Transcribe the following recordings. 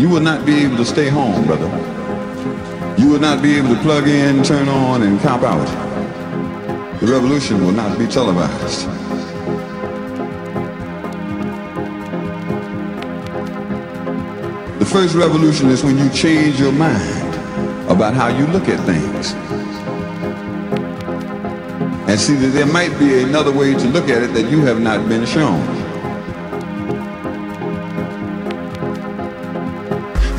you will not be able to stay home, brother. You will not be able to plug in, turn on, and cop out. The revolution will not be televised. The first revolution is when you change your mind about how you look at things. And see that there might be another way to look at it that you have not been shown.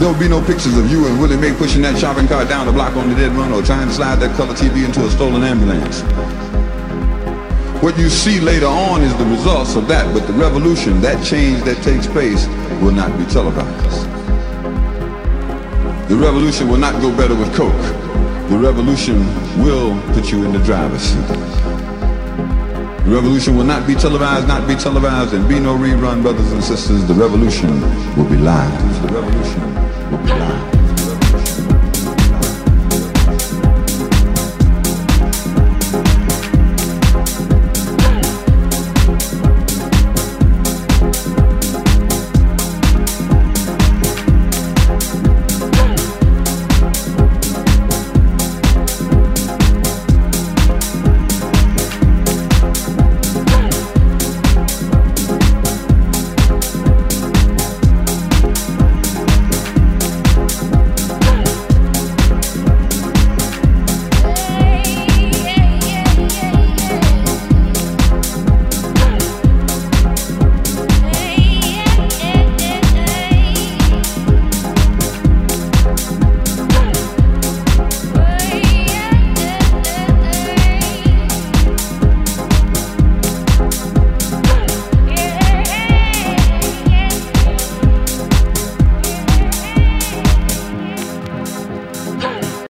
There'll be no pictures of you and Willie Mae pushing that shopping cart down the block on the dead run or trying to slide that color TV into a stolen ambulance. What you see later on is the results of that, but the revolution, that change that takes place, will not be televised. The revolution will not go better with Coke. The revolution will put you in the driver's seat. The revolution will not be televised, not be televised, and be no rerun, brothers and sisters. The revolution will be live. The revolution.